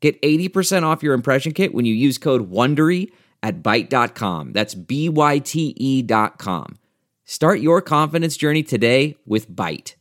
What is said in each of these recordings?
Get 80% off your impression kit when you use code WONDERY at Byte.com. That's B-Y-T-E dot com. Start your confidence journey today with Byte.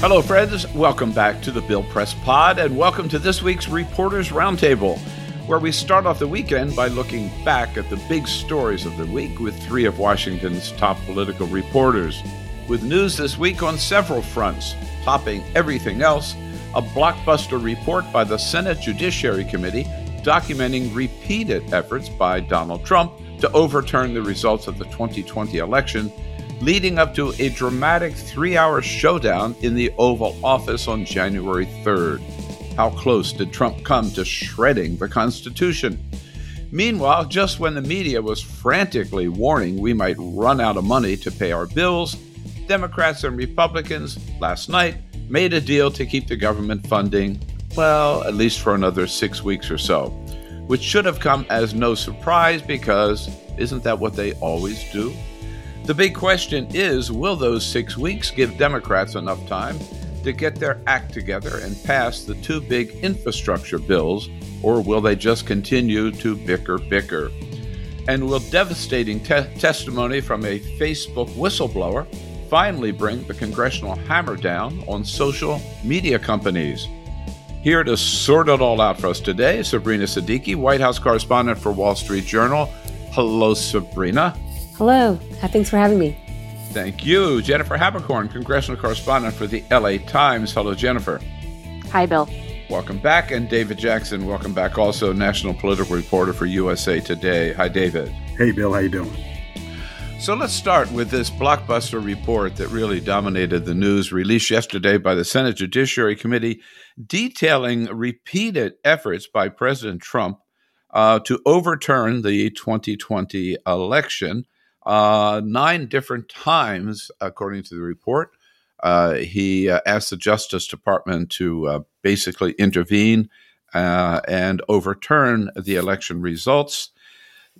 Hello, friends. Welcome back to the Bill Press Pod, and welcome to this week's Reporters Roundtable, where we start off the weekend by looking back at the big stories of the week with three of Washington's top political reporters. With news this week on several fronts, topping everything else, a blockbuster report by the Senate Judiciary Committee documenting repeated efforts by Donald Trump to overturn the results of the 2020 election leading up to a dramatic three hour showdown in the Oval Office on January 3rd. How close did Trump come to shredding the Constitution? Meanwhile, just when the media was frantically warning we might run out of money to pay our bills, Democrats and Republicans last night made a deal to keep the government funding, well, at least for another six weeks or so, which should have come as no surprise because isn't that what they always do? The big question is will those six weeks give Democrats enough time to get their act together and pass the two big infrastructure bills, or will they just continue to bicker, bicker? And will devastating te- testimony from a Facebook whistleblower finally bring the congressional hammer down on social media companies? Here to sort it all out for us today, Sabrina Siddiqui, White House correspondent for Wall Street Journal. Hello, Sabrina. Hello. Thanks for having me. Thank you. Jennifer Haberkorn, congressional correspondent for the LA Times. Hello, Jennifer. Hi, Bill. Welcome back. And David Jackson, welcome back also, national political reporter for USA Today. Hi, David. Hey, Bill. How you doing? So let's start with this blockbuster report that really dominated the news released yesterday by the Senate Judiciary Committee detailing repeated efforts by President Trump uh, to overturn the 2020 election uh, nine different times, according to the report. Uh, he uh, asked the Justice Department to uh, basically intervene uh, and overturn the election results,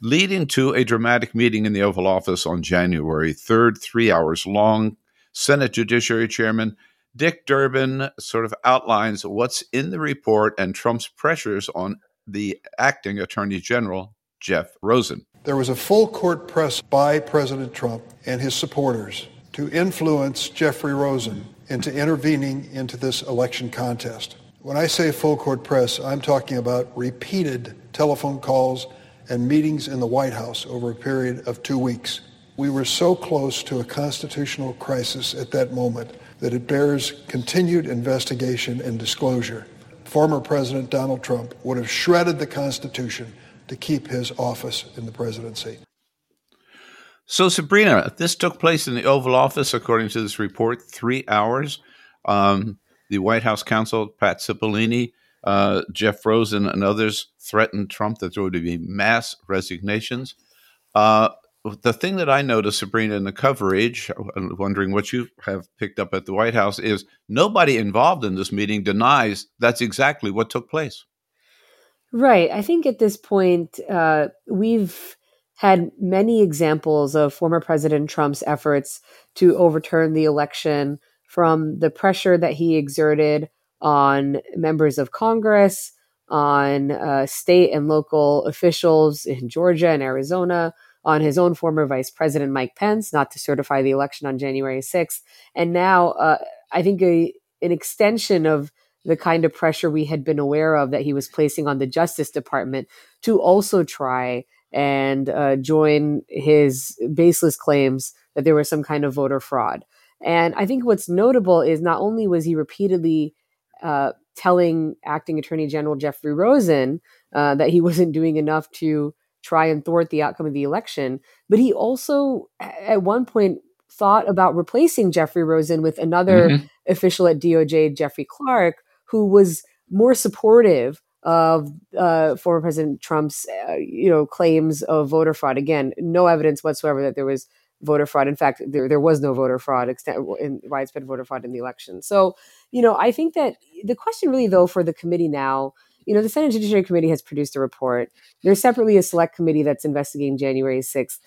leading to a dramatic meeting in the Oval Office on January 3rd, three hours long. Senate Judiciary Chairman Dick Durbin sort of outlines what's in the report and Trump's pressures on the acting Attorney General, Jeff Rosen. There was a full court press by President Trump and his supporters to influence Jeffrey Rosen into intervening into this election contest. When I say full court press, I'm talking about repeated telephone calls and meetings in the White House over a period of two weeks. We were so close to a constitutional crisis at that moment that it bears continued investigation and disclosure. Former President Donald Trump would have shredded the Constitution to keep his office in the presidency. So, Sabrina, this took place in the Oval Office, according to this report, three hours. Um, the White House counsel, Pat Cipollone, uh, Jeff Rosen, and others threatened Trump that there would be mass resignations. Uh, the thing that I noticed, Sabrina, in the coverage, I'm wondering what you have picked up at the White House, is nobody involved in this meeting denies that's exactly what took place. Right. I think at this point, uh, we've had many examples of former President Trump's efforts to overturn the election from the pressure that he exerted on members of Congress, on uh, state and local officials in Georgia and Arizona, on his own former Vice President Mike Pence not to certify the election on January 6th. And now uh, I think a, an extension of the kind of pressure we had been aware of that he was placing on the Justice Department to also try and uh, join his baseless claims that there was some kind of voter fraud. And I think what's notable is not only was he repeatedly uh, telling acting Attorney General Jeffrey Rosen uh, that he wasn't doing enough to try and thwart the outcome of the election, but he also, at one point, thought about replacing Jeffrey Rosen with another mm-hmm. official at DOJ, Jeffrey Clark, who was more supportive of uh, former President Trump's, uh, you know, claims of voter fraud. Again, no evidence whatsoever that there was voter fraud. In fact, there, there was no voter fraud, extent, in widespread voter fraud in the election. So, you know, I think that the question really, though, for the committee now, you know, the Senate Judiciary Committee has produced a report. There's separately a select committee that's investigating January 6th.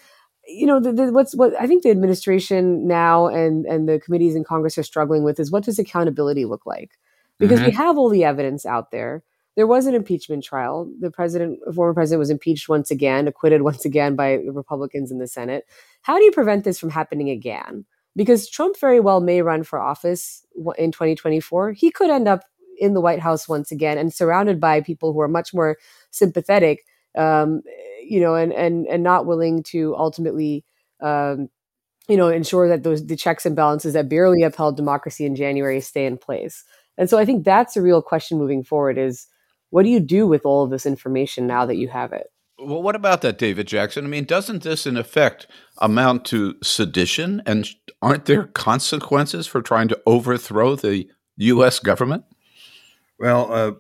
You know, the, the, what's what I think the administration now and and the committees in Congress are struggling with is what does accountability look like? Because mm-hmm. we have all the evidence out there there was an impeachment trial. The president, former president, was impeached once again, acquitted once again by the Republicans in the Senate. How do you prevent this from happening again? Because Trump very well may run for office in 2024. He could end up in the White House once again and surrounded by people who are much more sympathetic, um, you know, and and and not willing to ultimately. Um, you know, ensure that those the checks and balances that barely upheld democracy in January stay in place. And so I think that's a real question moving forward is what do you do with all of this information now that you have it? Well, what about that, David Jackson? I mean, doesn't this, in effect, amount to sedition? And aren't there consequences for trying to overthrow the U.S. government? Well, uh,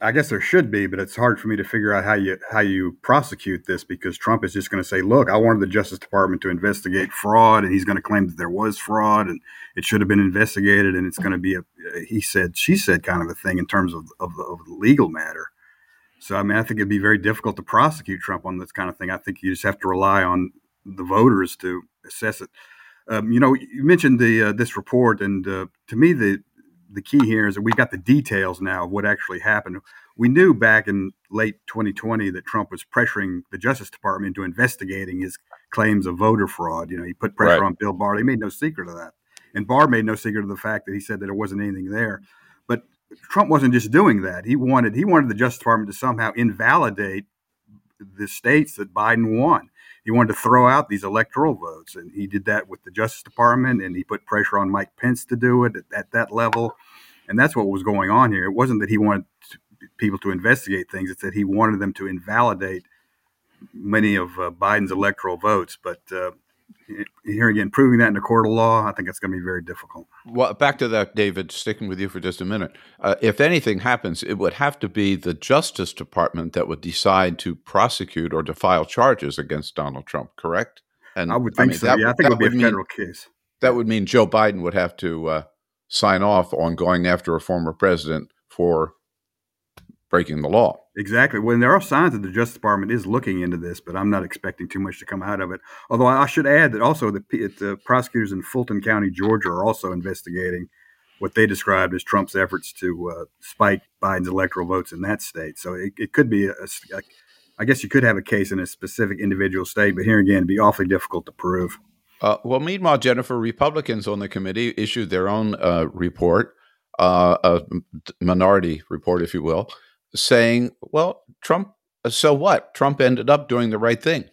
I guess there should be, but it's hard for me to figure out how you how you prosecute this because Trump is just going to say, "Look, I wanted the Justice Department to investigate fraud," and he's going to claim that there was fraud and it should have been investigated, and it's going to be a he said she said kind of a thing in terms of of, of the legal matter. So I mean, I think it'd be very difficult to prosecute Trump on this kind of thing. I think you just have to rely on the voters to assess it. Um, you know, you mentioned the uh, this report, and uh, to me, the the key here is that we've got the details now of what actually happened. We knew back in late 2020 that Trump was pressuring the Justice Department into investigating his claims of voter fraud. You know, he put pressure right. on Bill Barr. He made no secret of that. And Barr made no secret of the fact that he said that there wasn't anything there. But Trump wasn't just doing that. He wanted he wanted the Justice Department to somehow invalidate the states that Biden won. He wanted to throw out these electoral votes, and he did that with the Justice Department, and he put pressure on Mike Pence to do it at, at that level, and that's what was going on here. It wasn't that he wanted to, people to investigate things; it's that he wanted them to invalidate many of uh, Biden's electoral votes. But uh, here again, proving that in a court of law, I think it's going to be very difficult. Well, back to that, David, sticking with you for just a minute. Uh, if anything happens, it would have to be the Justice Department that would decide to prosecute or to file charges against Donald Trump, correct? And I would think I mean, so. That, yeah, I think it would be a federal mean, case. That would mean Joe Biden would have to uh, sign off on going after a former president for breaking the law. Exactly. Well, there are signs that the Justice Department is looking into this, but I'm not expecting too much to come out of it. Although I should add that also the, the prosecutors in Fulton County, Georgia, are also investigating what they described as Trump's efforts to uh, spike Biden's electoral votes in that state. So it, it could be a, a, I guess you could have a case in a specific individual state, but here again, it'd be awfully difficult to prove. Uh, well, meanwhile, Jennifer, Republicans on the committee issued their own uh, report, uh, a minority report, if you will, saying, well, Trump, so what? Trump ended up doing the right thing.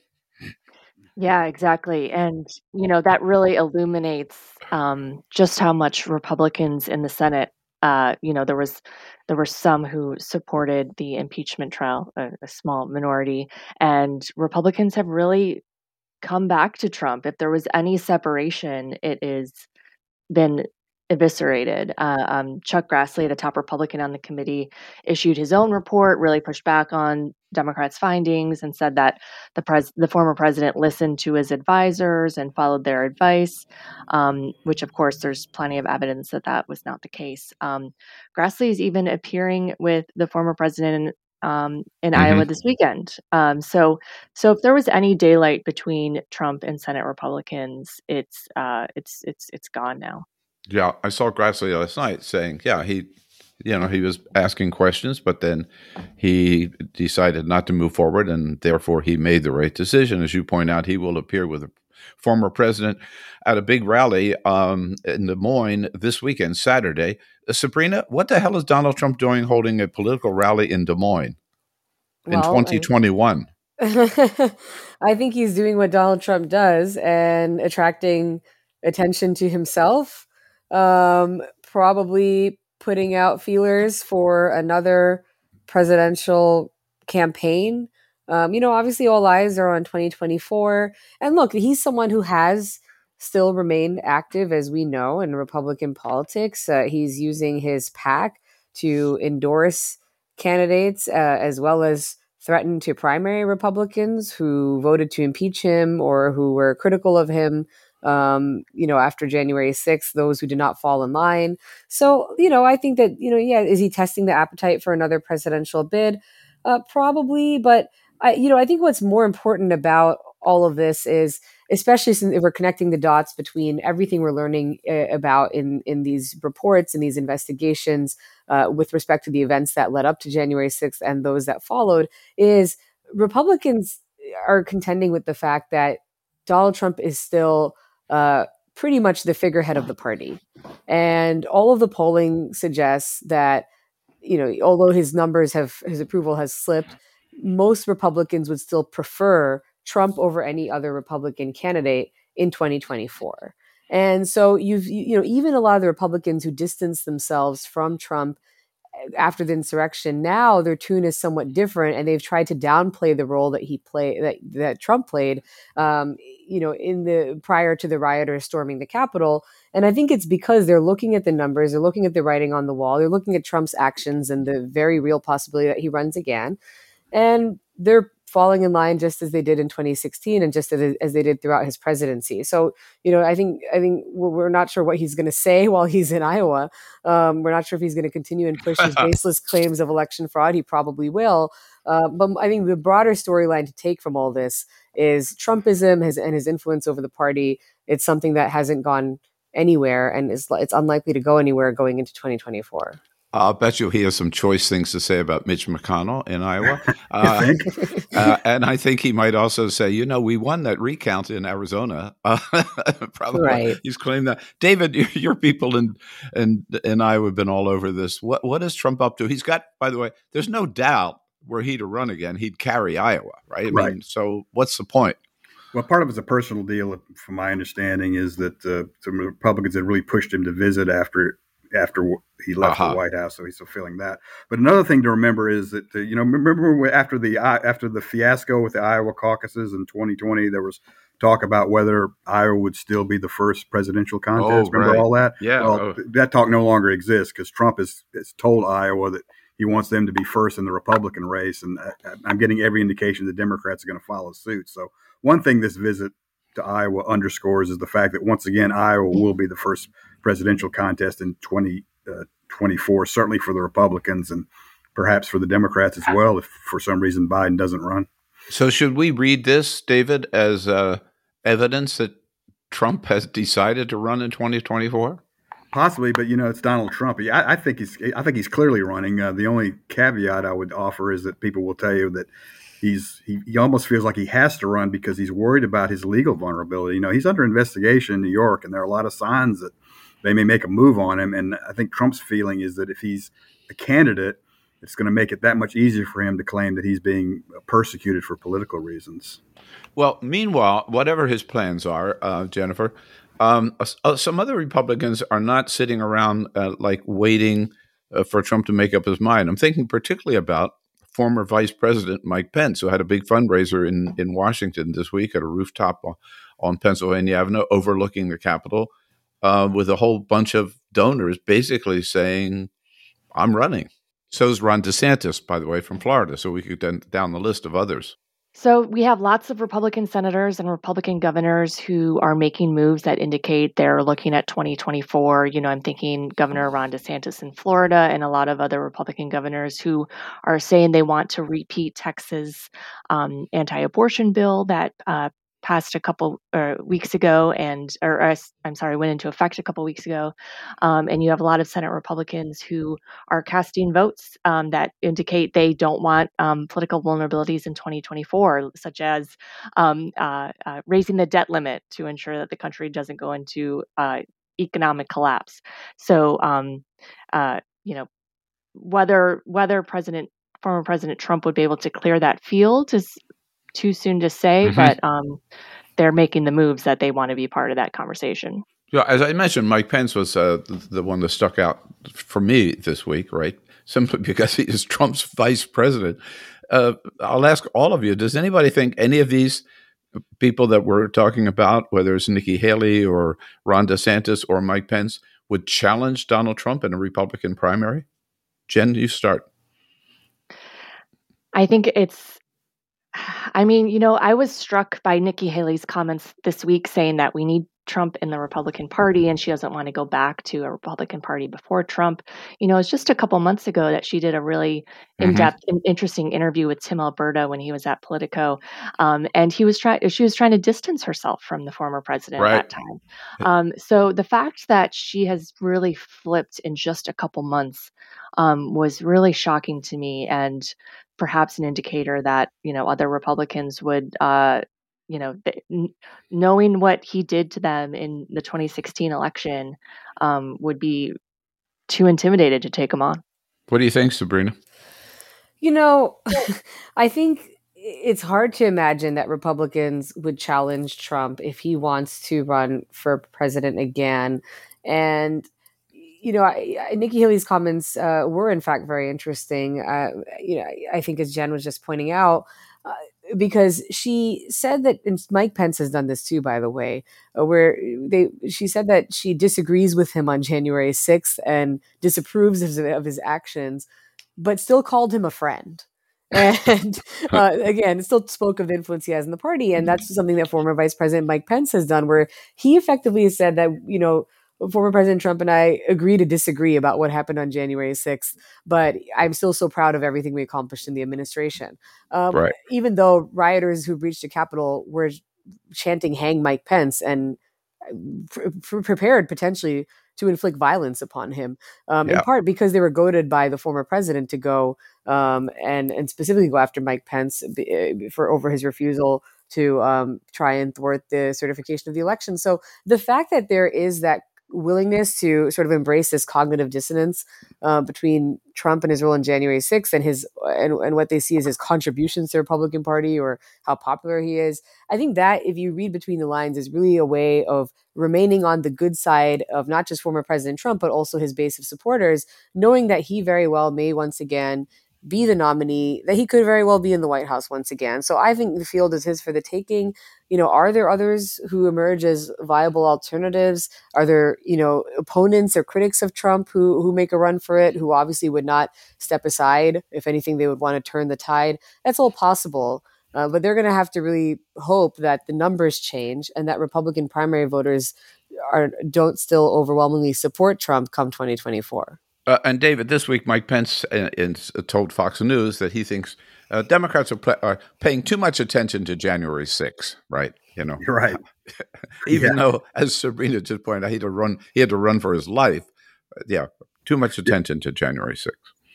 Yeah, exactly. And, you know, that really illuminates um, just how much Republicans in the Senate, uh, you know, there was there were some who supported the impeachment trial, a, a small minority, and Republicans have really come back to Trump. If there was any separation, it is been eviscerated. Uh, um, Chuck Grassley, the top Republican on the committee, issued his own report, really pushed back on Democrats' findings, and said that the pres- the former president listened to his advisors and followed their advice. Um, which, of course, there's plenty of evidence that that was not the case. Um, Grassley is even appearing with the former president um, in mm-hmm. Iowa this weekend. Um, so, so if there was any daylight between Trump and Senate Republicans, it's uh, it's it's it's gone now. Yeah, I saw Grassley last night saying, yeah, he, you know, he was asking questions, but then he decided not to move forward, and therefore he made the right decision. As you point out, he will appear with a former president at a big rally um, in Des Moines this weekend, Saturday. Uh, Sabrina, what the hell is Donald Trump doing holding a political rally in Des Moines in well, 2021? I, I think he's doing what Donald Trump does and attracting attention to himself um, probably putting out feelers for another presidential campaign. Um, you know, obviously, all eyes are on 2024. And look, he's someone who has still remained active, as we know, in Republican politics. Uh, he's using his PAC to endorse candidates uh, as well as threaten to primary Republicans who voted to impeach him or who were critical of him. Um, you know, after January 6th, those who did not fall in line. So, you know, I think that, you know, yeah, is he testing the appetite for another presidential bid? Uh, probably, but I, you know, I think what's more important about all of this is especially since we're connecting the dots between everything we're learning uh, about in in these reports and these investigations uh, with respect to the events that led up to January 6th and those that followed is Republicans are contending with the fact that Donald Trump is still uh, pretty much the figurehead of the party, and all of the polling suggests that you know although his numbers have his approval has slipped most Republicans would still prefer Trump over any other Republican candidate in 2024. And so you've you know even a lot of the Republicans who distance themselves from Trump after the insurrection now their tune is somewhat different and they've tried to downplay the role that he played that, that Trump played um, you know in the prior to the rioters storming the Capitol. And I think it's because they're looking at the numbers they're looking at the writing on the wall they're looking at Trump's actions and the very real possibility that he runs again. And they're falling in line just as they did in 2016 and just as they did throughout his presidency. So, you know, I think I think we're not sure what he's going to say while he's in Iowa. Um, we're not sure if he's going to continue and push his baseless claims of election fraud. He probably will. Uh, but I think the broader storyline to take from all this is Trumpism has, and his influence over the party. It's something that hasn't gone anywhere and is it's unlikely to go anywhere going into 2024. I'll bet you he has some choice things to say about Mitch McConnell in Iowa. Uh, uh, and I think he might also say, you know, we won that recount in Arizona. Uh, probably right. he's claimed that. David, your, your people in, in, in Iowa have been all over this. What What is Trump up to? He's got, by the way, there's no doubt were he to run again, he'd carry Iowa, right? I right. Mean, so what's the point? Well, part of it's a personal deal, from my understanding, is that uh, some Republicans had really pushed him to visit after after he left uh-huh. the White House, so he's fulfilling that. But another thing to remember is that uh, you know remember after the after the fiasco with the Iowa caucuses in 2020, there was talk about whether Iowa would still be the first presidential contest. Oh, remember right. all that? Yeah. Well, oh. that talk no longer exists because Trump has, has told Iowa that he wants them to be first in the Republican race, and uh, I'm getting every indication the Democrats are going to follow suit. So one thing this visit to Iowa underscores is the fact that once again Iowa will be the first presidential contest in 2024, uh, certainly for the Republicans and perhaps for the Democrats as well, if for some reason Biden doesn't run. So, should we read this, David, as uh, evidence that Trump has decided to run in 2024? Possibly, but you know it's Donald Trump. I, I think he's I think he's clearly running. Uh, the only caveat I would offer is that people will tell you that he's he, he almost feels like he has to run because he's worried about his legal vulnerability. You know, he's under investigation in New York, and there are a lot of signs that they may make a move on him. And I think Trump's feeling is that if he's a candidate, it's going to make it that much easier for him to claim that he's being persecuted for political reasons. Well, meanwhile, whatever his plans are, uh, Jennifer, um, uh, some other Republicans are not sitting around uh, like waiting uh, for Trump to make up his mind. I'm thinking particularly about former Vice President Mike Pence, who had a big fundraiser in, in Washington this week at a rooftop on, on Pennsylvania Avenue overlooking the Capitol uh, with a whole bunch of donors basically saying, I'm running. So is Ron DeSantis, by the way, from Florida. So we could then down the list of others. So we have lots of Republican senators and Republican governors who are making moves that indicate they're looking at 2024. You know, I'm thinking Governor Ron DeSantis in Florida and a lot of other Republican governors who are saying they want to repeat Texas um, anti-abortion bill that uh, passed a couple uh, weeks ago and or, or, i'm sorry went into effect a couple weeks ago um, and you have a lot of senate republicans who are casting votes um, that indicate they don't want um, political vulnerabilities in 2024 such as um, uh, uh, raising the debt limit to ensure that the country doesn't go into uh, economic collapse. So um, uh, you know whether whether president former president trump would be able to clear that field is too soon to say, mm-hmm. but um, they're making the moves that they want to be part of that conversation. Yeah, as I mentioned, Mike Pence was uh, the one that stuck out for me this week, right? Simply because he is Trump's vice president. Uh, I'll ask all of you: Does anybody think any of these people that we're talking about, whether it's Nikki Haley or Ron DeSantis or Mike Pence, would challenge Donald Trump in a Republican primary? Jen, you start. I think it's I mean, you know, I was struck by Nikki Haley's comments this week saying that we need Trump in the Republican Party and she doesn't want to go back to a Republican Party before Trump. You know, it's just a couple months ago that she did a really mm-hmm. in-depth, interesting interview with Tim Alberta when he was at Politico, um, and he was trying. She was trying to distance herself from the former president right. at that time. Um, so the fact that she has really flipped in just a couple months um, was really shocking to me, and perhaps an indicator that you know other Republicans would uh, you know, th- knowing what he did to them in the 2016 election um, would be too intimidated to take him on. What do you think, Sabrina? You know, I think it's hard to imagine that Republicans would challenge Trump if he wants to run for president again. And you know, I, I, Nikki Haley's comments uh, were in fact very interesting. Uh, you know, I think as Jen was just pointing out, uh, because she said that and Mike Pence has done this too, by the way, uh, where they she said that she disagrees with him on January 6th and disapproves of, of his actions, but still called him a friend. and uh, again, still spoke of the influence he has in the party, and that's something that former Vice President Mike Pence has done, where he effectively said that you know former President Trump and I agree to disagree about what happened on January 6th, but I'm still so proud of everything we accomplished in the administration. Um, right. Even though rioters who breached the Capitol were chanting "Hang Mike Pence" and uh, prepared potentially to inflict violence upon him, um, yeah. in part because they were goaded by the former president to go um, and and specifically go after Mike Pence uh, for over his refusal to um, try and thwart the certification of the election. So the fact that there is that willingness to sort of embrace this cognitive dissonance uh, between Trump and his role in January 6th and his and, and what they see as his contributions to the Republican Party or how popular he is. I think that if you read between the lines is really a way of remaining on the good side of not just former President Trump but also his base of supporters, knowing that he very well may once again be the nominee, that he could very well be in the White House once again. So I think the field is his for the taking. You know, are there others who emerge as viable alternatives? Are there, you know, opponents or critics of Trump who who make a run for it, who obviously would not step aside? If anything, they would want to turn the tide. That's all possible. Uh, but they're going to have to really hope that the numbers change and that Republican primary voters are don't still overwhelmingly support Trump come 2024. Uh, and David, this week, Mike Pence uh, uh, told Fox News that he thinks uh, Democrats are, pl- are, paying too much attention to January 6th, right? You know, You're right. Even yeah. though, as Sabrina just pointed out, he had to run. He had to run for his life. Yeah, too much attention to January 6th.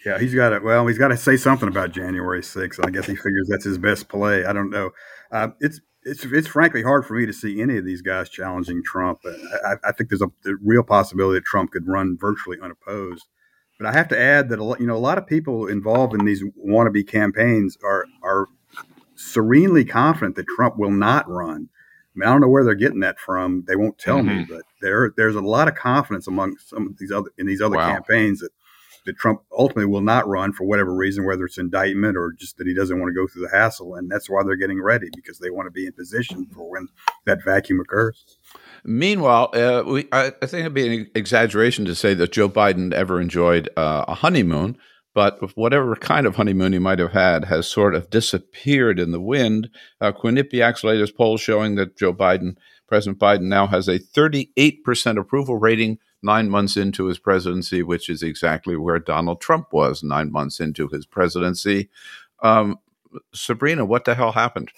Yeah, he's got to. Well, he's got to say something about January 6th. I guess he figures that's his best play. I don't know. Uh, it's it's it's frankly hard for me to see any of these guys challenging Trump. I, I think there's a, a, real possibility that Trump could run virtually unopposed. But I have to add that you know a lot of people involved in these wannabe campaigns are are serenely confident that Trump will not run. I mean, I don't know where they're getting that from. They won't tell mm-hmm. me, but there there's a lot of confidence among some of these other in these other wow. campaigns that that Trump ultimately will not run for whatever reason, whether it's indictment or just that he doesn't want to go through the hassle. And that's why they're getting ready because they want to be in position for when that vacuum occurs. Meanwhile, uh, we, I, I, think it'd be an exaggeration to say that Joe Biden ever enjoyed uh, a honeymoon, but whatever kind of honeymoon he might have had has sort of disappeared in the wind. Uh, Quinnipiac's latest poll showing that Joe Biden, President Biden, now has a 38% approval rating nine months into his presidency, which is exactly where Donald Trump was nine months into his presidency. Um, Sabrina, what the hell happened?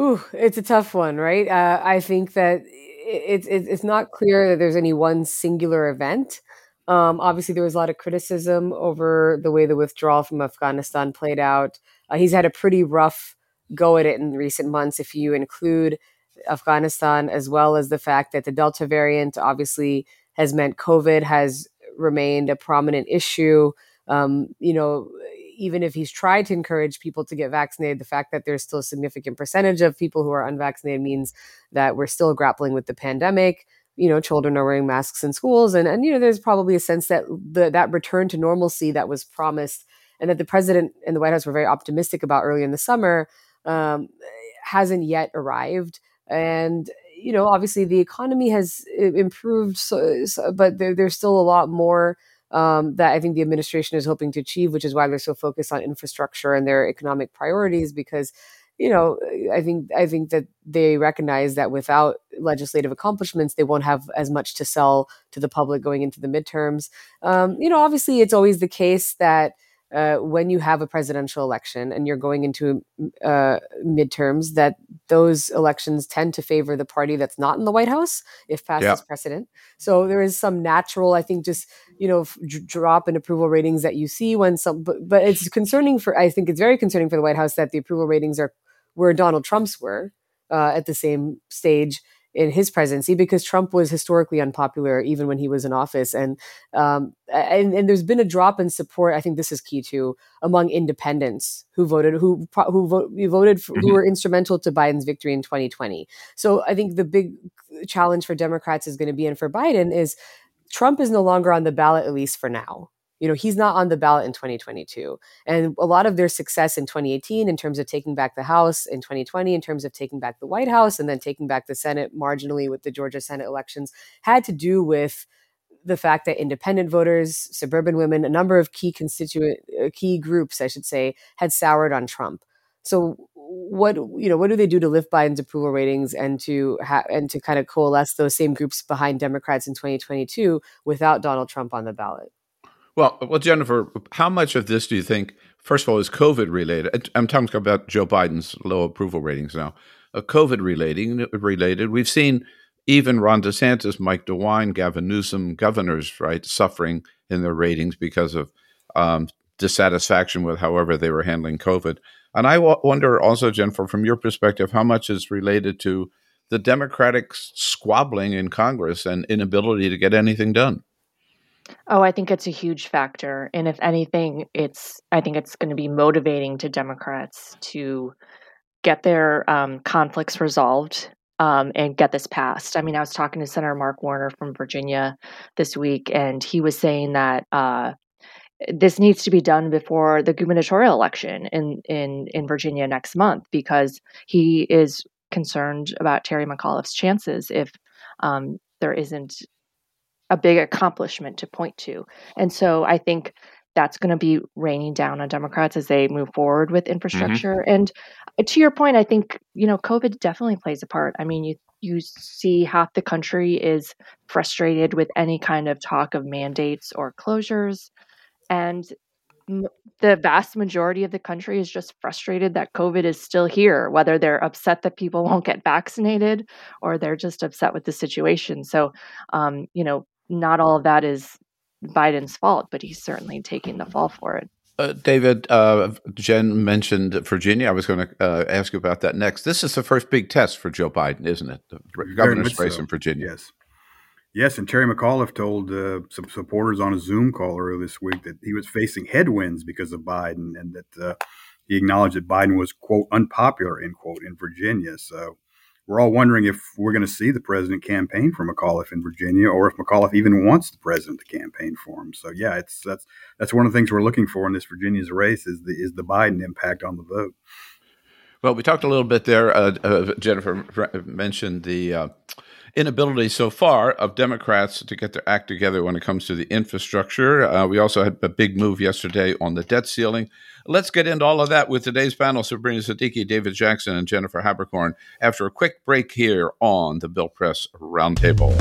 Ooh, it's a tough one, right? Uh, I think that it's it, it's not clear that there's any one singular event. Um, obviously, there was a lot of criticism over the way the withdrawal from Afghanistan played out. Uh, he's had a pretty rough go at it in recent months, if you include Afghanistan, as well as the fact that the Delta variant obviously has meant COVID has remained a prominent issue. Um, you know, even if he's tried to encourage people to get vaccinated, the fact that there's still a significant percentage of people who are unvaccinated means that we're still grappling with the pandemic. You know, children are wearing masks in schools, and and you know, there's probably a sense that the that return to normalcy that was promised and that the president and the White House were very optimistic about early in the summer. Um, hasn't yet arrived. And you know, obviously the economy has improved, so, so, but there, there's still a lot more um, that I think the administration is hoping to achieve, which is why they're so focused on infrastructure and their economic priorities. Because, you know, I think I think that they recognize that without legislative accomplishments, they won't have as much to sell to the public going into the midterms. Um, you know, obviously, it's always the case that uh, when you have a presidential election and you're going into uh, midterms, that those elections tend to favor the party that's not in the White House if past yeah. precedent. So there is some natural, I think, just you know, f- drop in approval ratings that you see when some, but, but it's concerning for, I think it's very concerning for the White House that the approval ratings are where Donald Trump's were uh, at the same stage in his presidency because Trump was historically unpopular even when he was in office, and um, and, and there's been a drop in support. I think this is key too among independents who voted who who, vote, who voted for, mm-hmm. who were instrumental to Biden's victory in 2020. So I think the big challenge for Democrats is going to be and for Biden is Trump is no longer on the ballot at least for now you know he's not on the ballot in 2022 and a lot of their success in 2018 in terms of taking back the house in 2020 in terms of taking back the white house and then taking back the senate marginally with the georgia senate elections had to do with the fact that independent voters suburban women a number of key constituent uh, key groups i should say had soured on trump. So what you know what do they do to lift biden's approval ratings and to ha- and to kind of coalesce those same groups behind democrats in 2022 without donald trump on the ballot well, well, Jennifer, how much of this do you think, first of all, is COVID related? I'm talking about Joe Biden's low approval ratings now. Uh, COVID relating related. We've seen even Ron DeSantis, Mike DeWine, Gavin Newsom, governors, right, suffering in their ratings because of um, dissatisfaction with however they were handling COVID. And I w- wonder also, Jennifer, from your perspective, how much is related to the Democratic squabbling in Congress and inability to get anything done? Oh, I think it's a huge factor. And if anything, it's I think it's going to be motivating to Democrats to get their um, conflicts resolved um, and get this passed. I mean, I was talking to Senator Mark Warner from Virginia this week, and he was saying that uh, this needs to be done before the gubernatorial election in in in Virginia next month because he is concerned about Terry McAuliffe's chances if um, there isn't a big accomplishment to point to. And so I think that's going to be raining down on Democrats as they move forward with mm-hmm. infrastructure. Mm-hmm. And uh, to your point, I think you know COVID definitely plays a part. I mean, you you see half the country is frustrated with any kind of talk of mandates or closures, and the vast majority of the country is just frustrated that COVID is still here. Whether they're upset that people won't get vaccinated or they're just upset with the situation. So, um, you know, not all of that is Biden's fault, but he's certainly taking the fall for it. Uh, David, uh, Jen mentioned Virginia. I was going to uh, ask you about that next. This is the first big test for Joe Biden, isn't it? The governor's race so. in Virginia. Yes. Yes, and Terry McAuliffe told uh, some supporters on a Zoom call earlier this week that he was facing headwinds because of Biden, and that uh, he acknowledged that Biden was quote unpopular end quote in Virginia. So we're all wondering if we're going to see the president campaign for McAuliffe in Virginia, or if McAuliffe even wants the president to campaign for him. So yeah, it's that's that's one of the things we're looking for in this Virginia's race is the is the Biden impact on the vote. Well, we talked a little bit there. Uh, uh, Jennifer mentioned the uh, inability so far of Democrats to get their act together when it comes to the infrastructure. Uh, we also had a big move yesterday on the debt ceiling. Let's get into all of that with today's panel Sabrina Siddiqui, David Jackson, and Jennifer Haberkorn after a quick break here on the Bill Press Roundtable.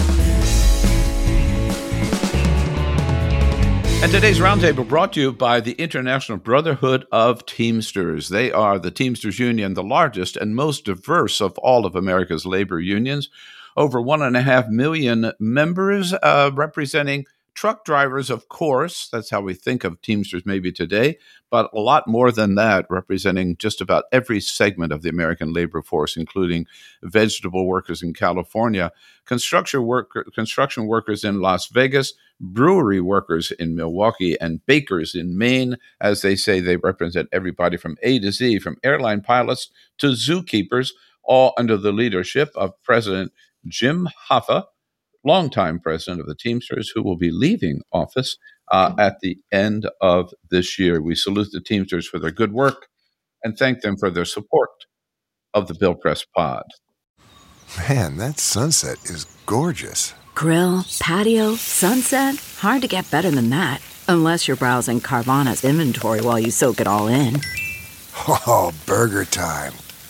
And today's roundtable brought to you by the International Brotherhood of Teamsters. They are the Teamsters Union, the largest and most diverse of all of America's labor unions. Over one and a half million members, uh, representing truck drivers, of course, that's how we think of Teamsters maybe today, but a lot more than that, representing just about every segment of the American labor force, including vegetable workers in California, construction worker, construction workers in Las Vegas, brewery workers in Milwaukee, and bakers in Maine. As they say, they represent everybody from A to Z, from airline pilots to zookeepers, all under the leadership of President Jim Hoffa longtime president of the Teamsters, who will be leaving office uh, mm-hmm. at the end of this year. We salute the Teamsters for their good work and thank them for their support of the Bill Press Pod. Man, that sunset is gorgeous. Grill, patio, sunset. Hard to get better than that. Unless you're browsing Carvana's inventory while you soak it all in. Oh, burger time.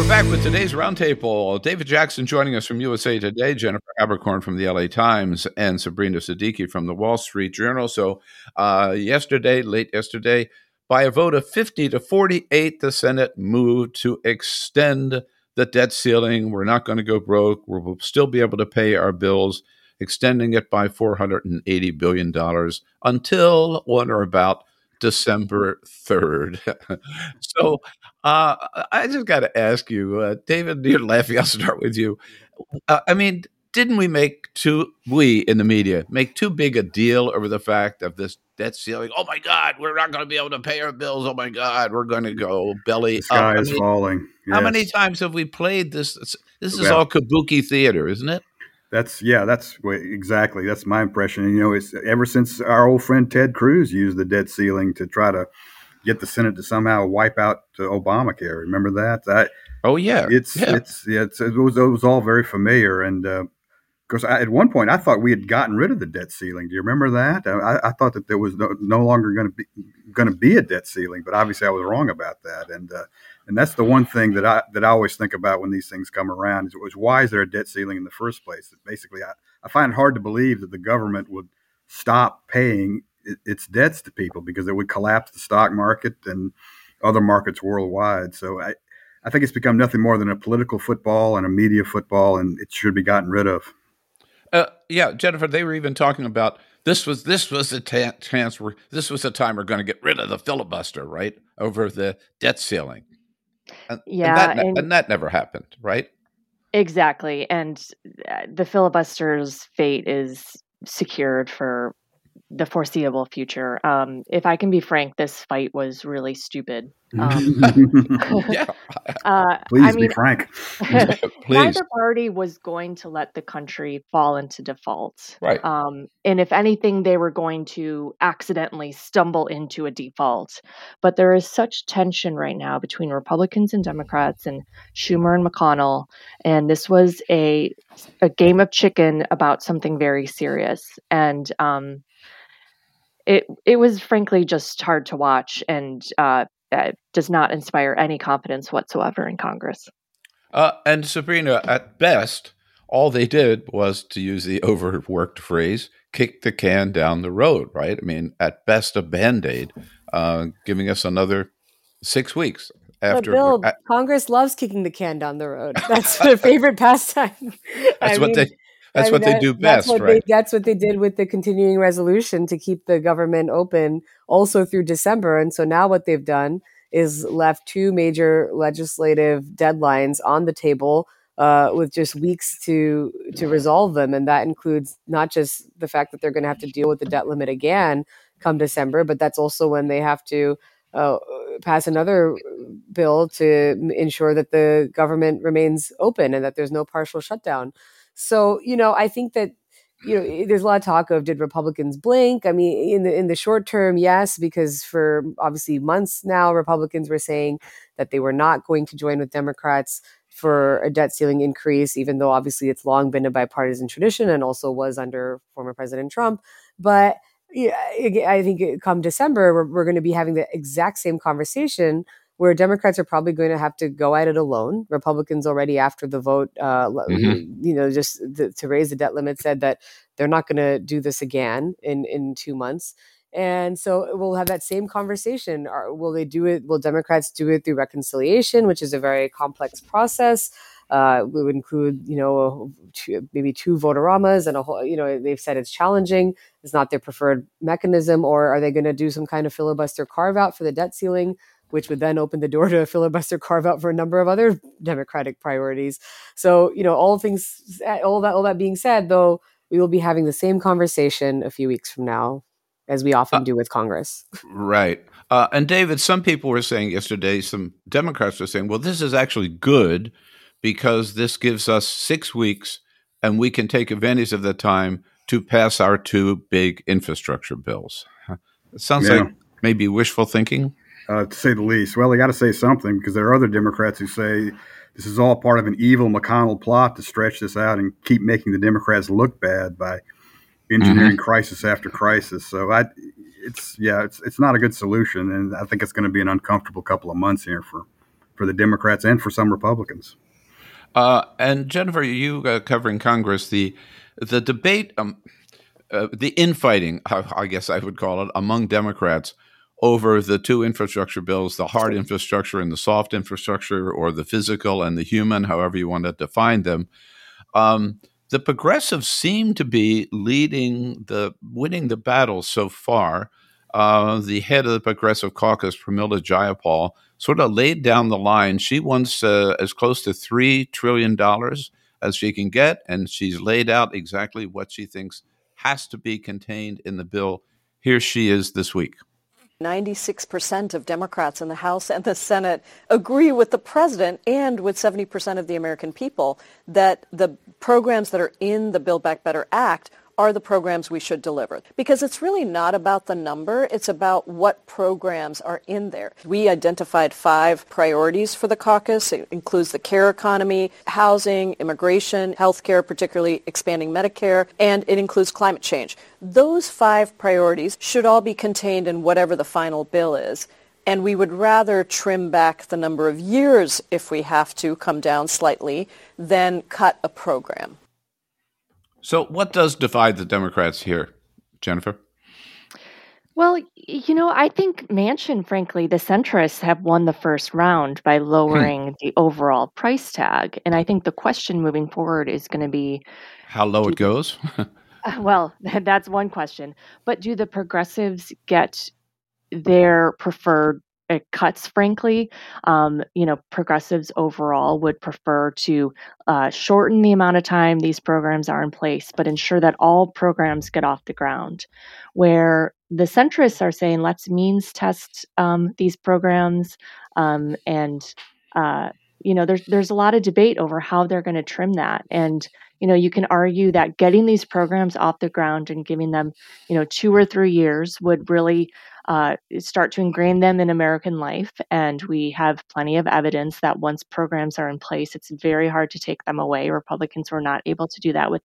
We're back with today's roundtable. David Jackson joining us from USA Today, Jennifer Haberkorn from the LA Times, and Sabrina Siddiqui from the Wall Street Journal. So, uh, yesterday, late yesterday, by a vote of 50 to 48, the Senate moved to extend the debt ceiling. We're not going to go broke. We'll still be able to pay our bills, extending it by $480 billion until on or about December 3rd. so uh, I just got to ask you, uh, David, you're laughing. I'll start with you. Uh, I mean, didn't we make too, we in the media, make too big a deal over the fact of this debt ceiling? Oh my God, we're not going to be able to pay our bills. Oh my God, we're going to go belly the sky up. is I mean, falling. Yes. How many times have we played this? This is Well- all kabuki theater, isn't it? That's yeah, that's exactly that's my impression. And, you know, it's ever since our old friend Ted Cruz used the debt ceiling to try to get the Senate to somehow wipe out uh, Obamacare. Remember that? That Oh yeah, it's yeah. it's yeah, it's, it was it was all very familiar. And uh, because at one point I thought we had gotten rid of the debt ceiling. Do you remember that? I, I thought that there was no, no longer going to be going to be a debt ceiling, but obviously I was wrong about that. And uh, and that's the one thing that I that I always think about when these things come around is, was why is there a debt ceiling in the first place? That Basically, I, I find it hard to believe that the government would stop paying its debts to people because it would collapse the stock market and other markets worldwide. So I, I think it's become nothing more than a political football and a media football, and it should be gotten rid of. Uh, yeah, Jennifer. They were even talking about this was this was a ta- chance where this was a time we're going to get rid of the filibuster, right, over the debt ceiling. And, and Yeah, that, ne- and- and that never happened, right? Exactly. And uh, the filibuster's fate is secured for the foreseeable future. Um, if I can be frank, this fight was really stupid. Um, Yeah, uh, Please I mean, be frank. please. neither party was going to let the country fall into default. Right. Um, and if anything, they were going to accidentally stumble into a default. But there is such tension right now between Republicans and Democrats and Schumer and McConnell. And this was a, a game of chicken about something very serious. And um, it, it was frankly just hard to watch and uh, uh, does not inspire any confidence whatsoever in Congress. Uh, and Sabrina, at best, all they did was to use the overworked phrase, kick the can down the road, right? I mean, at best, a band aid, uh, giving us another six weeks But after. Bill, uh, Congress loves kicking the can down the road. That's their favorite pastime. that's I what mean, they. That's I what mean, they that- do that's best, what right? They, that's what they did with the continuing resolution to keep the government open also through December. And so now what they've done is left two major legislative deadlines on the table uh, with just weeks to to resolve them, and that includes not just the fact that they're going to have to deal with the debt limit again come December, but that's also when they have to uh, pass another bill to ensure that the government remains open and that there's no partial shutdown. So, you know, I think that you know, there's a lot of talk of did Republicans blink? I mean, in the in the short term, yes, because for obviously months now, Republicans were saying that they were not going to join with Democrats for a debt ceiling increase, even though obviously it's long been a bipartisan tradition and also was under former President Trump. But yeah, I think come December, we're, we're going to be having the exact same conversation where Democrats are probably going to have to go at it alone. Republicans already after the vote, uh, mm-hmm. you know, just the, to raise the debt limit said that they're not going to do this again in in two months. And so we'll have that same conversation. Are, will they do it? Will Democrats do it through reconciliation, which is a very complex process? Uh, it would include, you know, two, maybe two voteramas and a whole, you know, they've said it's challenging. It's not their preferred mechanism. Or are they going to do some kind of filibuster carve out for the debt ceiling, which would then open the door to a filibuster carve out for a number of other Democratic priorities? So, you know, all things, all that, all that being said, though, we will be having the same conversation a few weeks from now as we often uh, do with Congress. Right. Uh, and David, some people were saying yesterday, some Democrats were saying, well, this is actually good because this gives us six weeks and we can take advantage of the time to pass our two big infrastructure bills. It sounds yeah. like maybe wishful thinking. Uh, to say the least. Well, they got to say something because there are other Democrats who say this is all part of an evil McConnell plot to stretch this out and keep making the Democrats look bad by engineering mm-hmm. crisis after crisis. So I, it's yeah, it's it's not a good solution, and I think it's going to be an uncomfortable couple of months here for for the Democrats and for some Republicans. Uh, and Jennifer, you uh, covering Congress, the the debate, um, uh, the infighting, I guess I would call it, among Democrats over the two infrastructure bills, the hard infrastructure and the soft infrastructure, or the physical and the human, however you want to define them. Um, the progressives seem to be leading the winning the battle so far. Uh, the head of the Progressive Caucus, Pramila Jayapal, sort of laid down the line. She wants uh, as close to $3 trillion as she can get, and she's laid out exactly what she thinks has to be contained in the bill. Here she is this week. 96% of Democrats in the House and the Senate agree with the president and with 70% of the American people that the programs that are in the Build Back Better Act are the programs we should deliver. Because it's really not about the number, it's about what programs are in there. We identified five priorities for the caucus. It includes the care economy, housing, immigration, healthcare, particularly expanding Medicare, and it includes climate change. Those five priorities should all be contained in whatever the final bill is. And we would rather trim back the number of years if we have to come down slightly than cut a program. So, what does divide the Democrats here, Jennifer? Well, you know, I think Manchin, frankly, the centrists have won the first round by hmm. lowering hmm. the overall price tag. And I think the question moving forward is going to be how low it goes. well, that's one question. But do the progressives get their preferred cuts, frankly. Um, you know, progressives overall would prefer to uh, shorten the amount of time these programs are in place, but ensure that all programs get off the ground. Where the centrists are saying, let's means test um, these programs, um, and uh, you know, there's there's a lot of debate over how they're going to trim that, and you know, you can argue that getting these programs off the ground and giving them, you know, two or three years would really uh, start to ingrain them in American life. And we have plenty of evidence that once programs are in place, it's very hard to take them away. Republicans were not able to do that with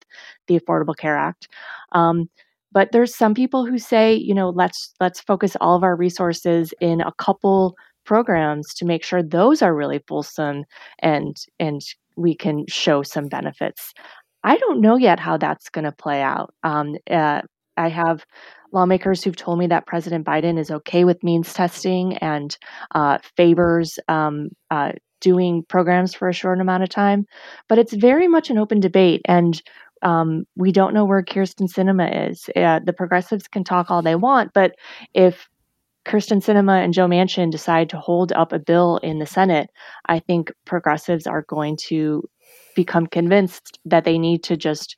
the Affordable Care Act. Um, but there's some people who say, you know, let's let's focus all of our resources in a couple programs to make sure those are really fulsome and and we can show some benefits. I don't know yet how that's going to play out. Um, uh, I have lawmakers who've told me that President Biden is okay with means testing and uh, favors um, uh, doing programs for a short amount of time. But it's very much an open debate. And um, we don't know where Kyrsten Sinema is. Uh, the progressives can talk all they want, but if Kyrsten Sinema and Joe Manchin decide to hold up a bill in the Senate, I think progressives are going to become convinced that they need to just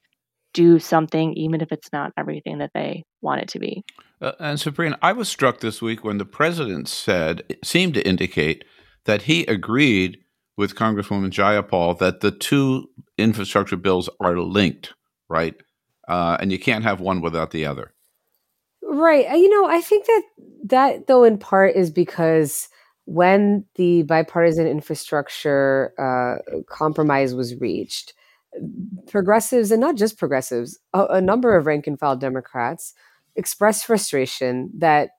do something, even if it's not everything that they want it to be. Uh, and Sabrina, I was struck this week when the president said, seemed to indicate that he agreed with Congresswoman Jayapal that the two infrastructure bills are linked, right? uh, and you can't have one without the other. Right. Uh, you know, I think that that though in part is because when the bipartisan infrastructure uh, compromise was reached, progressives and not just progressives, a, a number of rank and file Democrats expressed frustration that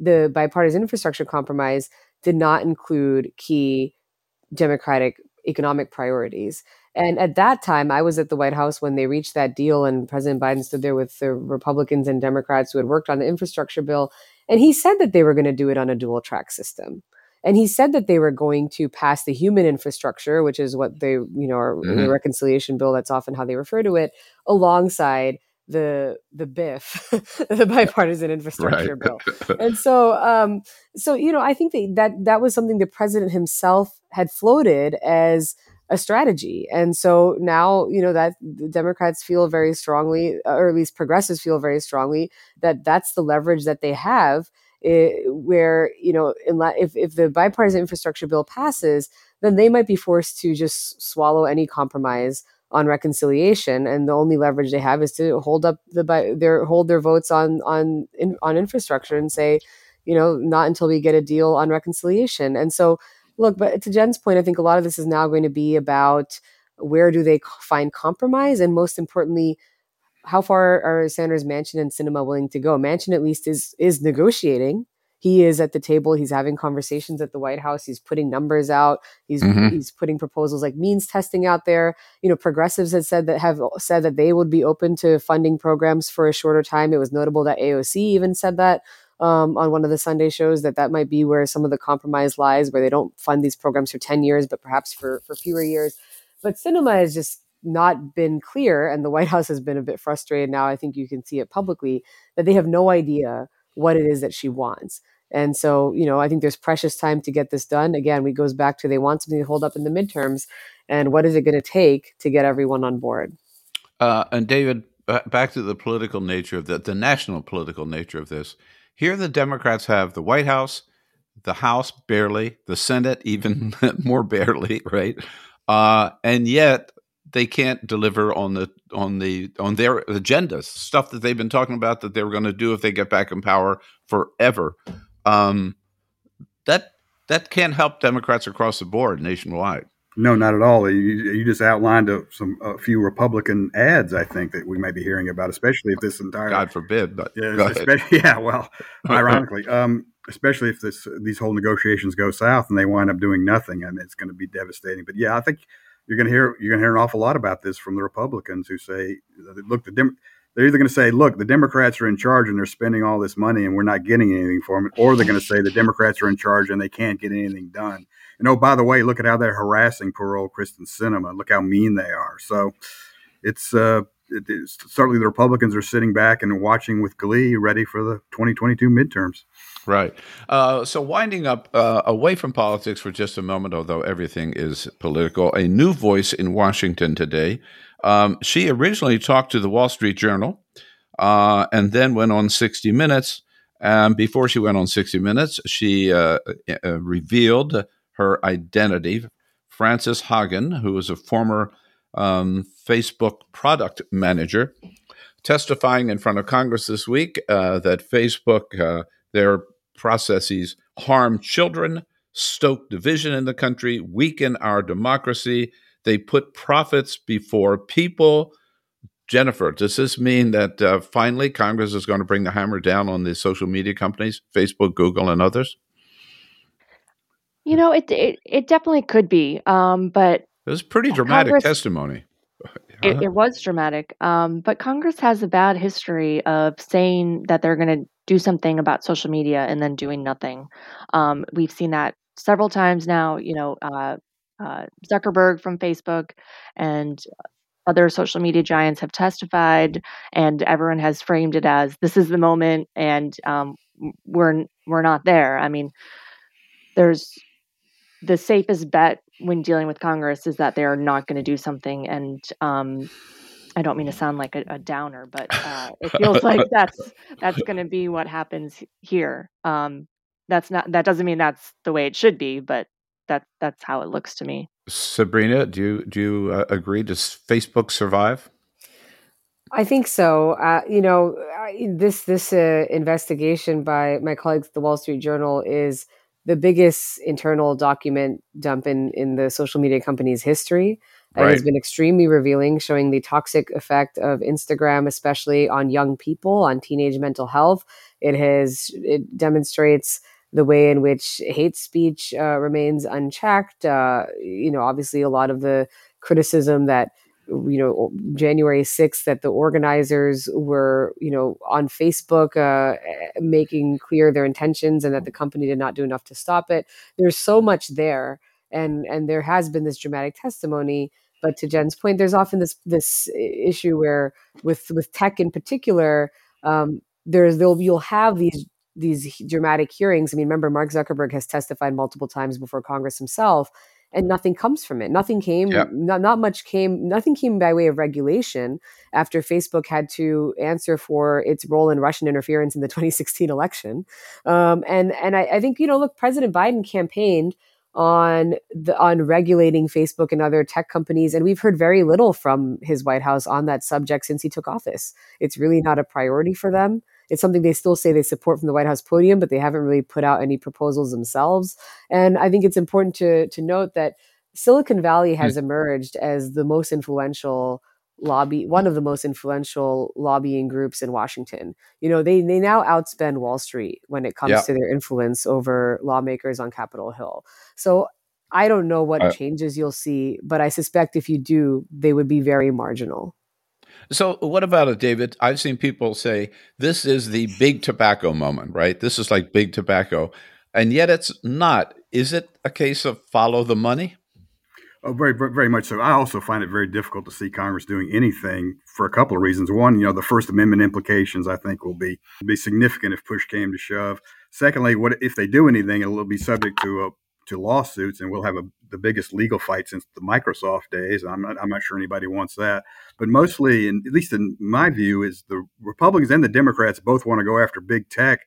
the bipartisan infrastructure compromise did not include key Democratic economic priorities. And at that time, I was at the White House when they reached that deal, and President Biden stood there with the Republicans and Democrats who had worked on the infrastructure bill. And he said that they were going to do it on a dual track system. And he said that they were going to pass the human infrastructure, which is what they, you know, mm-hmm. the reconciliation bill, that's often how they refer to it, alongside the the BIF, the bipartisan infrastructure bill. And so, um, so you know, I think that, that that was something the president himself had floated as a strategy. And so now, you know, that the Democrats feel very strongly, or at least progressives feel very strongly, that that's the leverage that they have. It, eh, where you know, if if the bipartisan infrastructure bill passes, then they might be forced to just swallow any compromise on reconciliation, and the only leverage they have is to hold up the their hold their votes on on in, on infrastructure and say, you know, not until we get a deal on reconciliation. And so, look, but to Jen's point, I think a lot of this is now going to be about where do they find compromise, and most importantly, how far are Sanders, Manchin and Sinema willing to go? Manchin at least is is negotiating. He is at the table. He's having conversations at the white house. He's putting numbers out. He's mm-hmm. he's putting proposals like means testing out there. You know progressives had said that have said that they would be open to funding programs for a shorter time. It was notable that aoc even said that um, on one of the sunday shows that that might be where some of the compromise lies where they don't fund these programs for 10 years but perhaps for for fewer years but Sinema has just not been clear and the white house has been a bit frustrated now i think you can see it publicly that they have no idea what it is that she wants and so, you know, I think there's precious time to get this done. Again, we goes back to they want something to hold up in the midterms, and what is it going to take to get everyone on board? Uh, and David, back to the political nature of the the national political nature of this. Here, the Democrats have the White House, the House barely, the Senate even more barely, right? Uh, and yet they can't deliver on the on the on their agendas, stuff that they've been talking about that they were going to do if they get back in power forever. Um, that that can't help Democrats across the board nationwide. No, not at all. You, you just outlined a, some a few Republican ads. I think that we may be hearing about, especially if this entire God forbid, but yeah, yeah. Well, ironically, um, especially if this these whole negotiations go south and they wind up doing nothing, I mean, it's going to be devastating. But yeah, I think you're going to hear you're going to hear an awful lot about this from the Republicans who say, look, the Dem- they're either going to say, look, the Democrats are in charge and they're spending all this money and we're not getting anything for them, or they're going to say the Democrats are in charge and they can't get anything done. And oh, by the way, look at how they're harassing poor old Kyrsten Sinema. Look how mean they are. So it's, uh, it is, certainly the Republicans are sitting back and watching with glee, ready for the 2022 midterms. Right. Uh, so, winding up uh, away from politics for just a moment, although everything is political, a new voice in Washington today um, she originally talked to the Wall Street Journal uh, and then went on 60 Minutes. And before she went on 60 Minutes, she uh, uh, revealed her identity. Frances Haugen, who is a former um, Facebook product manager, testifying in front of Congress this week uh, that Facebook, uh, their processes harm children, stoke division in the country, weaken our democracy, they put profits before people. Jennifer, does this mean that uh, finally Congress is going to bring the hammer down on the social media companies, Facebook, Google, and others? You know, it it, it definitely could be, um, but it was pretty dramatic Congress, testimony. It, it, was dramatic, um, but Congress has a bad history of saying that they're going to do something about social media and then doing nothing. Um, we've seen that several times now. You know, uh, uh, Zuckerberg from Facebook and other social media giants have testified, and everyone has framed it as this is the moment, and um, we're we're not there. I mean, there's the safest bet when dealing with Congress is that they are not going to do something, and um, I don't mean to sound like a, a downer, but uh, it feels like that's that's going to be what happens here. Um, that's not that doesn't mean that's the way it should be, but that that's how it looks to me. Sabrina, do you do you uh, agree? Does Facebook survive? I think so. Uh, you know, this this uh, investigation by my colleagues at the Wall Street Journal is the biggest internal document dump in in the social media company's history. Right. It has been extremely revealing, showing the toxic effect of Instagram, especially on young people, on teenage mental health. It has it demonstrates the way in which hate speech uh, remains unchecked. Uh, you know, obviously, a lot of the criticism that you know January 6th that the organizers were you know on Facebook uh, making clear their intentions and that the company did not do enough to stop it. There's so much there, and and there has been this dramatic testimony. But to Jen's point, there's often this this issue where with with tech in particular, um, there's there'll you'll have these these dramatic hearings. I mean, remember Mark Zuckerberg has testified multiple times before Congress himself, and nothing comes from it. Nothing came. Yeah. Not, not much came. Nothing came by way of regulation after Facebook had to answer for its role in Russian interference in the 2016 election. Um, and and I, I think you know, look, President Biden campaigned on the on regulating Facebook and other tech companies and we've heard very little from his White House on that subject since he took office. It's really not a priority for them. It's something they still say they support from the White House podium, but they haven't really put out any proposals themselves. And I think it's important to to note that Silicon Valley has mm. emerged as the most influential lobby one of the most influential lobbying groups in Washington. You know, they they now outspend Wall Street when it comes to their influence over lawmakers on Capitol Hill. So I don't know what uh, changes you'll see, but I suspect if you do, they would be very marginal. So, what about it, David? I've seen people say this is the big tobacco moment, right? This is like big tobacco. And yet it's not. Is it a case of follow the money? Oh, very, very much so. I also find it very difficult to see Congress doing anything for a couple of reasons. One, you know, the First Amendment implications I think will be be significant if push came to shove. Secondly, what if they do anything? It will be subject to a to lawsuits, and we'll have a, the biggest legal fight since the Microsoft days. I'm not, I'm not sure anybody wants that. But mostly, and at least in my view, is the Republicans and the Democrats both want to go after big tech,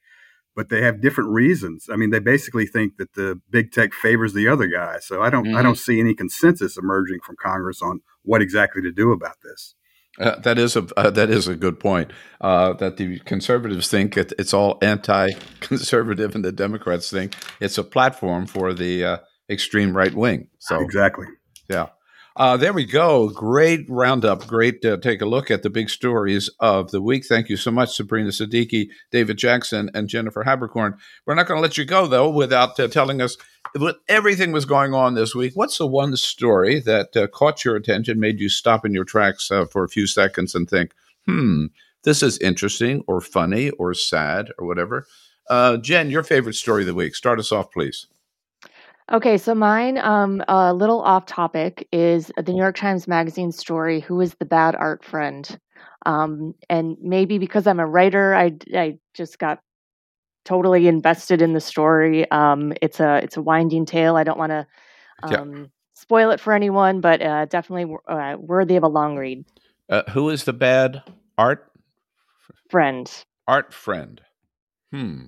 but they have different reasons. I mean, they basically think that the big tech favors the other guy. So I don't mm-hmm. I don't see any consensus emerging from Congress on what exactly to do about this. Uh, that is a uh, that is a good point. Uh, that the conservatives think it, it's all anti-conservative, and the Democrats think it's a platform for the uh, extreme right wing. So exactly, yeah. Uh, there we go. Great roundup. Great to take a look at the big stories of the week. Thank you so much, Sabrina Siddiqui, David Jackson, and Jennifer Haberkorn. We're not going to let you go, though, without uh, telling us what everything was going on this week. What's the one story that uh, caught your attention, made you stop in your tracks uh, for a few seconds and think, hmm, this is interesting or funny or sad or whatever? Uh, Jen, your favorite story of the week. Start us off, please. Okay, so mine, um, a little off topic, is the New York Times Magazine story, Who is the Bad Art Friend? Um, and maybe because I'm a writer, I, I just got totally invested in the story. Um, it's a it's a winding tale. I don't want to yeah. Um, spoil it for anyone, but uh, definitely uh, worthy of a long read. Uh, who is the bad art friend? Art friend. Hmm.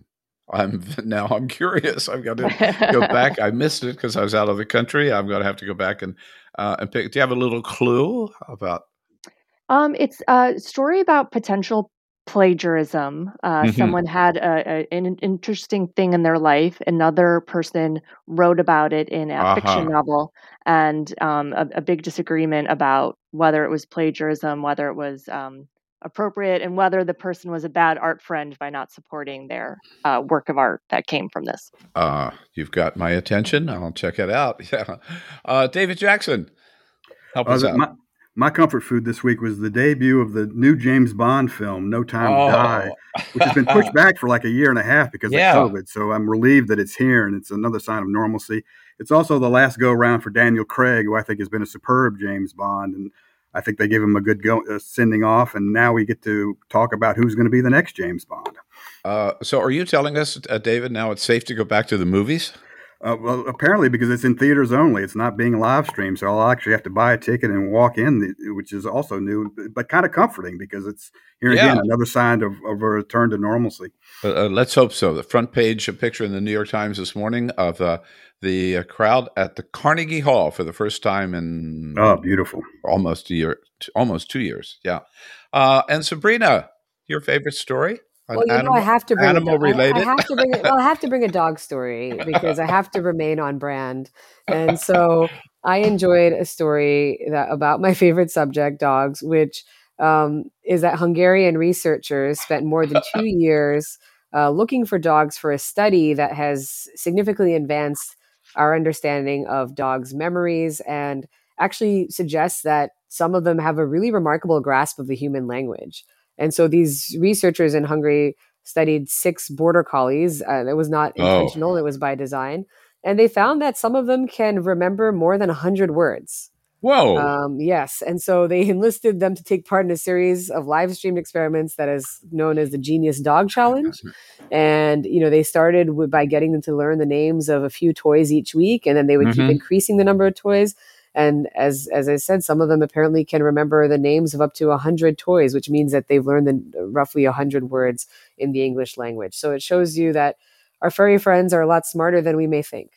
I'm now I'm curious. I've got to go back. I missed it because I was out of the country. I'm going to have to go back and uh, and pick. Do you have a little clue about? Um, it's a story about potential plagiarism. Uh, mm-hmm. Someone had a, a, an interesting thing in their life. Another person wrote about it in a uh-huh. fiction novel, and um, a, a, big disagreement about whether it was plagiarism, whether it was um, appropriate and whether the person was a bad art friend by not supporting their uh, work of art that came from this. Uh, you've got my attention. I'll check it out. Yeah. Uh, David Jackson, help uh, us out. My, my, comfort food this week was the debut of the new James Bond film, No Time oh. to Die, which has been pushed back for like a year and a half because yeah. of COVID. So I'm relieved that it's here and it's another sign of normalcy. It's also the last go around for Daniel Craig, who I think has been a superb James Bond. And I think they gave him a good go, uh, sending off, and now we get to talk about who's going to be the next James Bond. Uh, so, are you telling us, uh, David, now it's safe to go back to the movies? Uh, well, apparently because it's in theaters only, it's not being live streamed. So I'll actually have to buy a ticket and walk in, which is also new, but kind of comforting because it's here yeah. again another sign of, of, a return to normalcy. Uh, uh, let's hope so. The front page, a picture in the New York Times this morning of uh, the uh, crowd at the Carnegie Hall for the first time in oh, beautiful, almost a year, almost two years. Yeah, uh, and Sabrina, your favorite story? well, you animal, know, I have to bring animal a, related. I, I have to bring. well, I have to bring a dog story because I have to remain on brand, and so I enjoyed a story that about my favorite subject, dogs, which um, is that Hungarian researchers spent more than two years uh, looking for dogs for a study that has significantly advanced our understanding of dogs' memories and actually suggests that some of them have a really remarkable grasp of the human language. And so these researchers in Hungary studied six border collies. Uh, it was not oh. intentional, oh. it was by design. And they found that some of them can remember more than 100 words. Whoa. Um, yes. And so they enlisted them to take part in a series of live streamed experiments that is known as the Genius Dog Challenge. And, you know, they started with, by getting them to learn the names of a few toys each week, and then they would mm-hmm. keep increasing the number of toys and as as I said, some of them apparently can remember the names of up to hundred toys, which means that they've learned the, roughly hundred words in the English language. So it shows you that our furry friends are a lot smarter than we may think.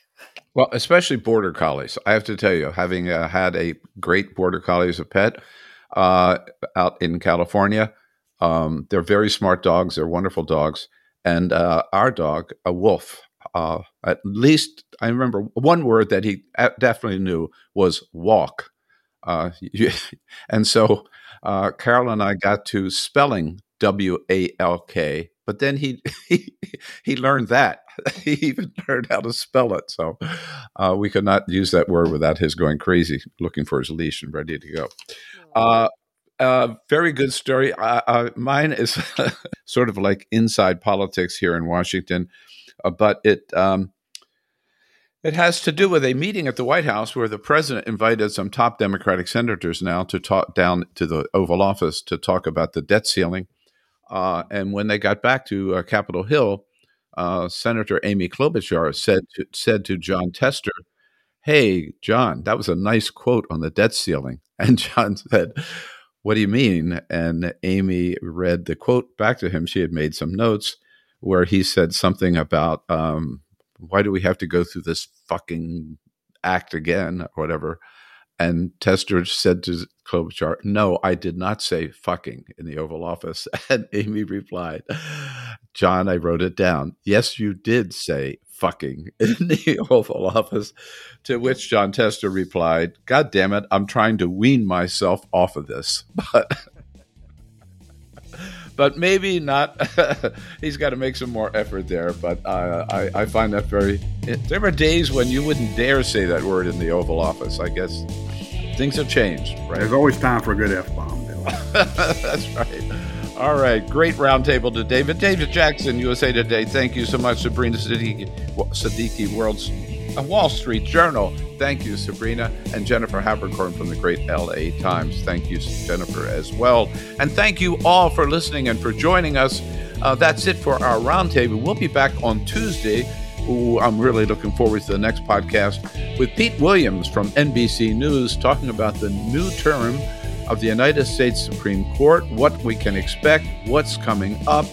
Well, especially border collies. I have to tell you, having uh, had a great border collie as a pet uh, out in California, um, they're very smart dogs. They're wonderful dogs. And uh, our dog, a wolf, uh, at least I remember one word that he definitely knew was walk. Uh, and so uh, Carol and I got to spelling W A L K, but then he, he he learned that he even learned how to spell it. So uh, we could not use that word without his going crazy, looking for his leash and ready to go. Uh, uh, very good story. Uh, uh, mine is sort of like inside politics here in Washington. Uh, but it um, it has to do with a meeting at the White House where the president invited some top Democratic senators now to talk down to the Oval Office to talk about the debt ceiling. Uh, and when they got back to uh, Capitol Hill, uh, Senator Amy Klobuchar said to, said to Jon Tester, "Hey, John, that was a nice quote on the debt ceiling." And John said, "What do you mean?" And Amy read the quote back to him. She had made some notes where he said something about um, why do we have to go through this fucking act again or whatever. And Tester said to Klobuchar, No, I did not say fucking in the Oval Office. And Amy replied, John, I wrote it down. Yes, you did say fucking in the Oval Office. To which John Tester replied, God damn it, I'm trying to wean myself off of this. But but maybe not. he's got to make some more effort there. But uh, I, I find that very. There were days when you wouldn't dare say that word in the Oval Office. I guess things have changed, right? There's always time for a good f bomb. That's right. All right, great roundtable to David. David Jackson, USA Today. Thank you so much, Sabrina Siddiqui, Siddiqui World's a Wall Street Journal. Thank you, Sabrina. And Jennifer Haberkorn from the great LA Times. Thank you, Jennifer, as well. And thank you all for listening and for joining us. Uh, that's it for our roundtable. We'll be back on Tuesday. Ooh, I'm really looking forward to the next podcast with Pete Williams from NBC News talking about the new term of the United States Supreme Court, what we can expect, what's coming up,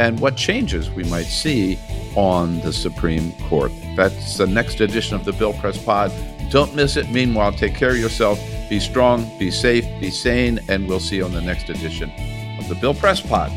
and what changes we might see on the Supreme Court. That's the next edition of the Bill Press Pod. Don't miss it. Meanwhile, take care of yourself. Be strong, be safe, be sane, and we'll see you on the next edition of the Bill Press Pod.